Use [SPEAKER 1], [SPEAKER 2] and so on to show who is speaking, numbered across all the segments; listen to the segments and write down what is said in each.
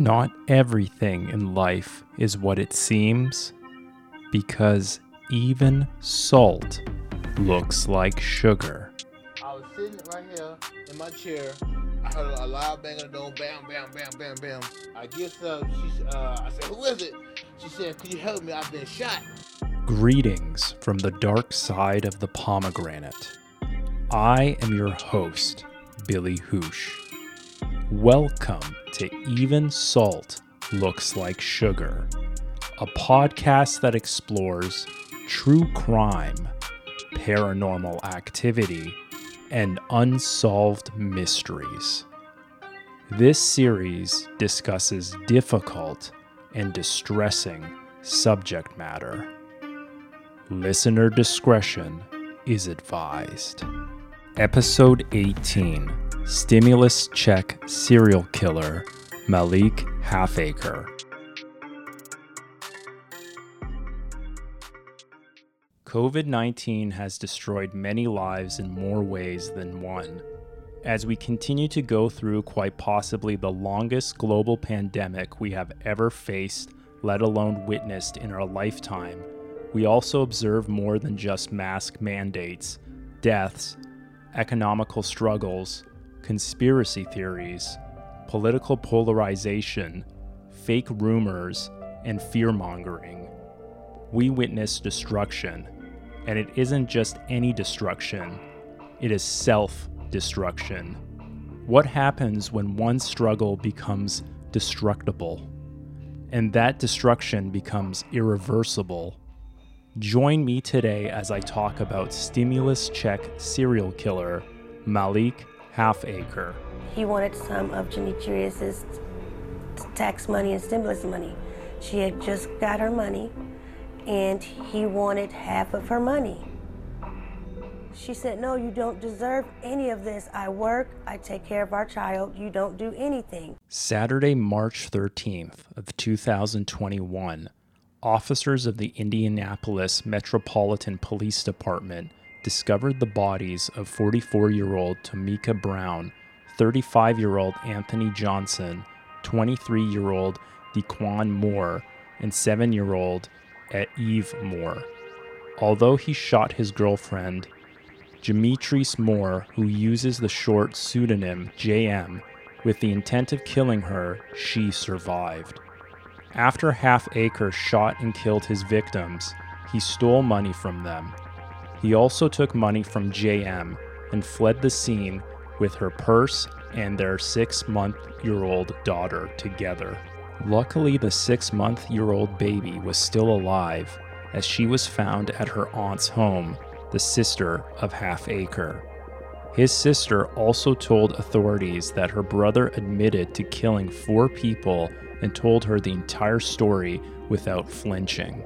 [SPEAKER 1] Not everything in life is what it seems, because even salt looks like sugar.
[SPEAKER 2] I was sitting right here in my chair. I heard a loud bang on the door, bam, bam, bam, bam, bam. I get up. She, uh, I said, "Who is it?" She said, "Could you help me? I've been shot."
[SPEAKER 1] Greetings from the dark side of the pomegranate. I am your host, Billy Hoosh. Welcome to Even Salt Looks Like Sugar, a podcast that explores true crime, paranormal activity, and unsolved mysteries. This series discusses difficult and distressing subject matter. Listener discretion is advised. Episode 18 Stimulus Check Serial Killer Malik Halfacre. COVID 19 has destroyed many lives in more ways than one. As we continue to go through quite possibly the longest global pandemic we have ever faced, let alone witnessed in our lifetime, we also observe more than just mask mandates, deaths, economical struggles, conspiracy theories, political polarization, fake rumors, and fear mongering. We witness destruction, and it isn't just any destruction, it is self destruction. What happens when one struggle becomes destructible, and that destruction becomes irreversible? Join me today as I talk about stimulus check serial killer Malik Halfacre.
[SPEAKER 3] He wanted some of Demetrius's tax money and stimulus money. She had just got her money and he wanted half of her money. She said, No, you don't deserve any of this. I work, I take care of our child, you don't do anything.
[SPEAKER 1] Saturday, March 13th of 2021, officers of the Indianapolis Metropolitan Police Department discovered the bodies of 44 year old Tamika Brown, 35 year old Anthony Johnson, 23 year old Dequan Moore, and 7 year old Eve Moore. Although he shot his girlfriend, Demetrius Moore, who uses the short pseudonym JM, with the intent of killing her, she survived. After Halfacre shot and killed his victims, he stole money from them. He also took money from JM and fled the scene with her purse and their six month year old daughter together. Luckily, the six month year old baby was still alive as she was found at her aunt's home, the sister of Halfacre. His sister also told authorities that her brother admitted to killing four people and told her the entire story without flinching.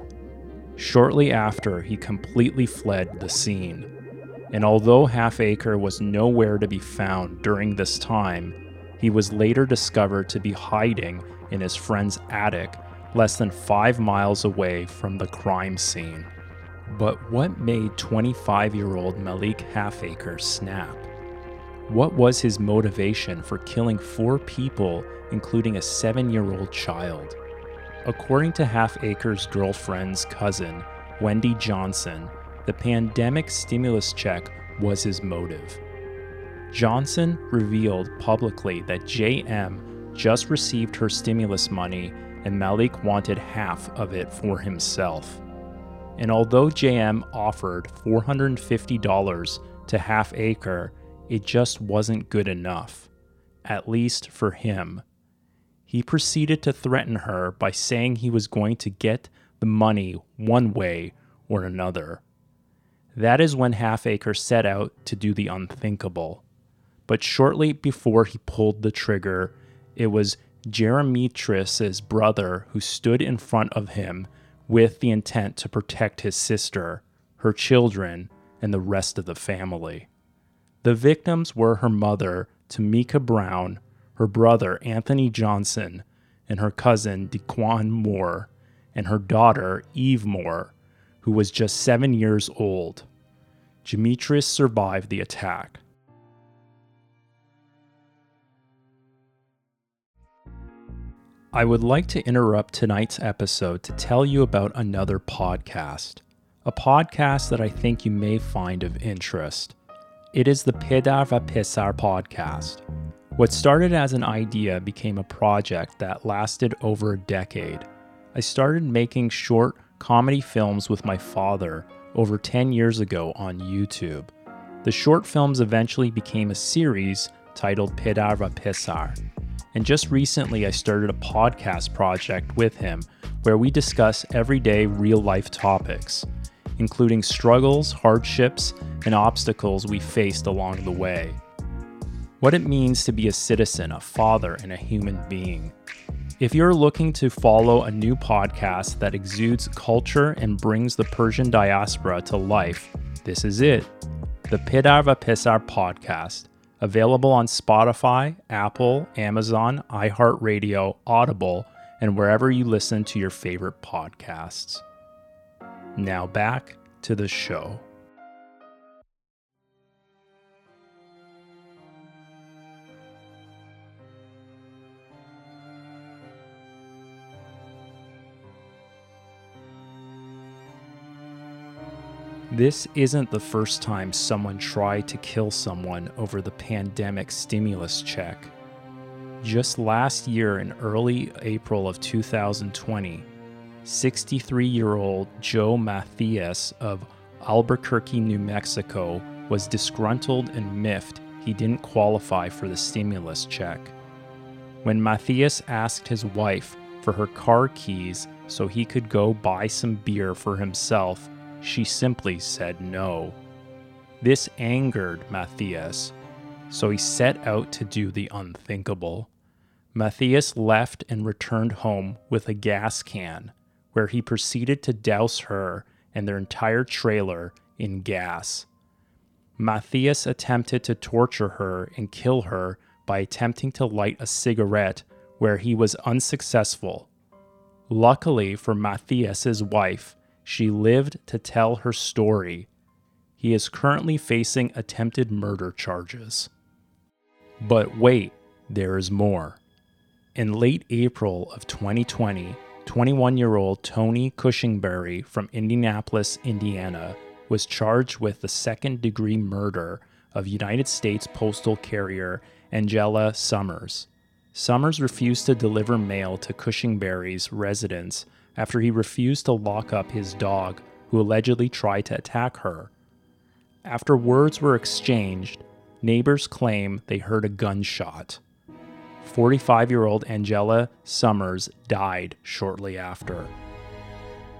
[SPEAKER 1] Shortly after, he completely fled the scene. And although Halfacre was nowhere to be found during this time, he was later discovered to be hiding in his friend's attic less than five miles away from the crime scene. But what made 25 year old Malik Halfacre snap? What was his motivation for killing four people, including a seven year old child? According to Halfacre's girlfriend's cousin, Wendy Johnson, the pandemic stimulus check was his motive. Johnson revealed publicly that JM just received her stimulus money and Malik wanted half of it for himself. And although JM offered $450 to Halfacre, it just wasn't good enough, at least for him. He proceeded to threaten her by saying he was going to get the money one way or another. That is when Halfacre set out to do the unthinkable. But shortly before he pulled the trigger, it was Jeremetris's brother who stood in front of him with the intent to protect his sister, her children, and the rest of the family. The victims were her mother, Tamika Brown, her brother, Anthony Johnson, and her cousin, Dequan Moore, and her daughter, Eve Moore, who was just seven years old. Demetrius survived the attack. I would like to interrupt tonight's episode to tell you about another podcast, a podcast that I think you may find of interest. It is the Pedar va Pisar podcast. What started as an idea became a project that lasted over a decade. I started making short comedy films with my father over 10 years ago on YouTube. The short films eventually became a series titled Pedar va Pisar. And just recently, I started a podcast project with him where we discuss everyday real life topics, including struggles, hardships, and obstacles we faced along the way. What it means to be a citizen, a father, and a human being. If you're looking to follow a new podcast that exudes culture and brings the Persian diaspora to life, this is it. The Pedar va Pisar podcast, available on Spotify, Apple, Amazon, iHeartRadio, Audible, and wherever you listen to your favorite podcasts. Now back to the show. This isn't the first time someone tried to kill someone over the pandemic stimulus check. Just last year, in early April of 2020, 63 year old Joe Matthias of Albuquerque, New Mexico, was disgruntled and miffed he didn't qualify for the stimulus check. When Matthias asked his wife for her car keys so he could go buy some beer for himself, she simply said no. This angered Matthias, so he set out to do the unthinkable. Matthias left and returned home with a gas can, where he proceeded to douse her and their entire trailer in gas. Matthias attempted to torture her and kill her by attempting to light a cigarette where he was unsuccessful. Luckily for Matthias's wife, she lived to tell her story. He is currently facing attempted murder charges. But wait, there is more. In late April of 2020, 21 year old Tony Cushingberry from Indianapolis, Indiana, was charged with the second degree murder of United States postal carrier Angela Summers. Summers refused to deliver mail to Cushingberry's residence after he refused to lock up his dog, who allegedly tried to attack her. After words were exchanged, neighbors claim they heard a gunshot. 45 year old Angela Summers died shortly after.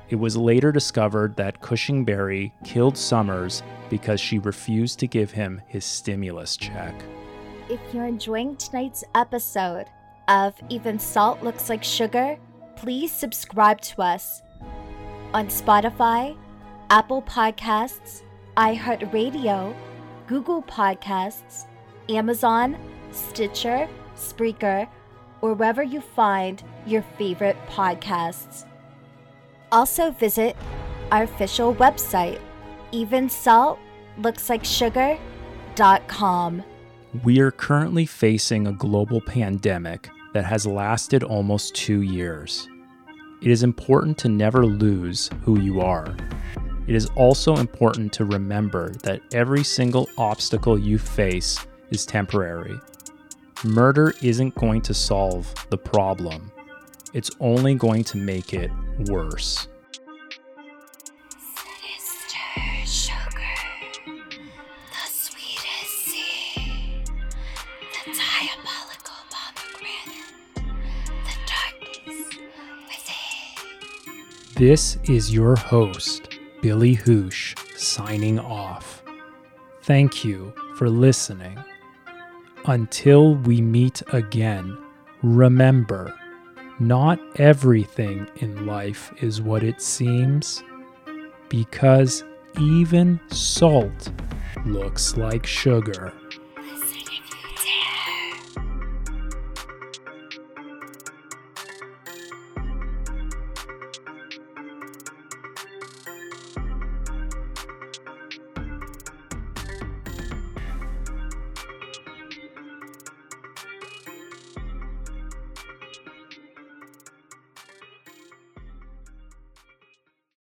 [SPEAKER 1] It was later discovered that Cushingberry killed Summers because she refused to give him his stimulus check.
[SPEAKER 4] If you're enjoying tonight's episode of Even Salt Looks Like Sugar, please subscribe to us on Spotify, Apple Podcasts, iHeartRadio, Google Podcasts, Amazon, Stitcher, Spreaker, or wherever you find your favorite podcasts. Also, visit our official website, evensaltlookslikesugar.com.
[SPEAKER 1] We are currently facing a global pandemic that has lasted almost two years. It is important to never lose who you are. It is also important to remember that every single obstacle you face is temporary. Murder isn't going to solve the problem, it's only going to make it worse. This is your host, Billy Hoosh, signing off. Thank you for listening. Until we meet again, remember not everything in life is what it seems, because even salt looks like sugar.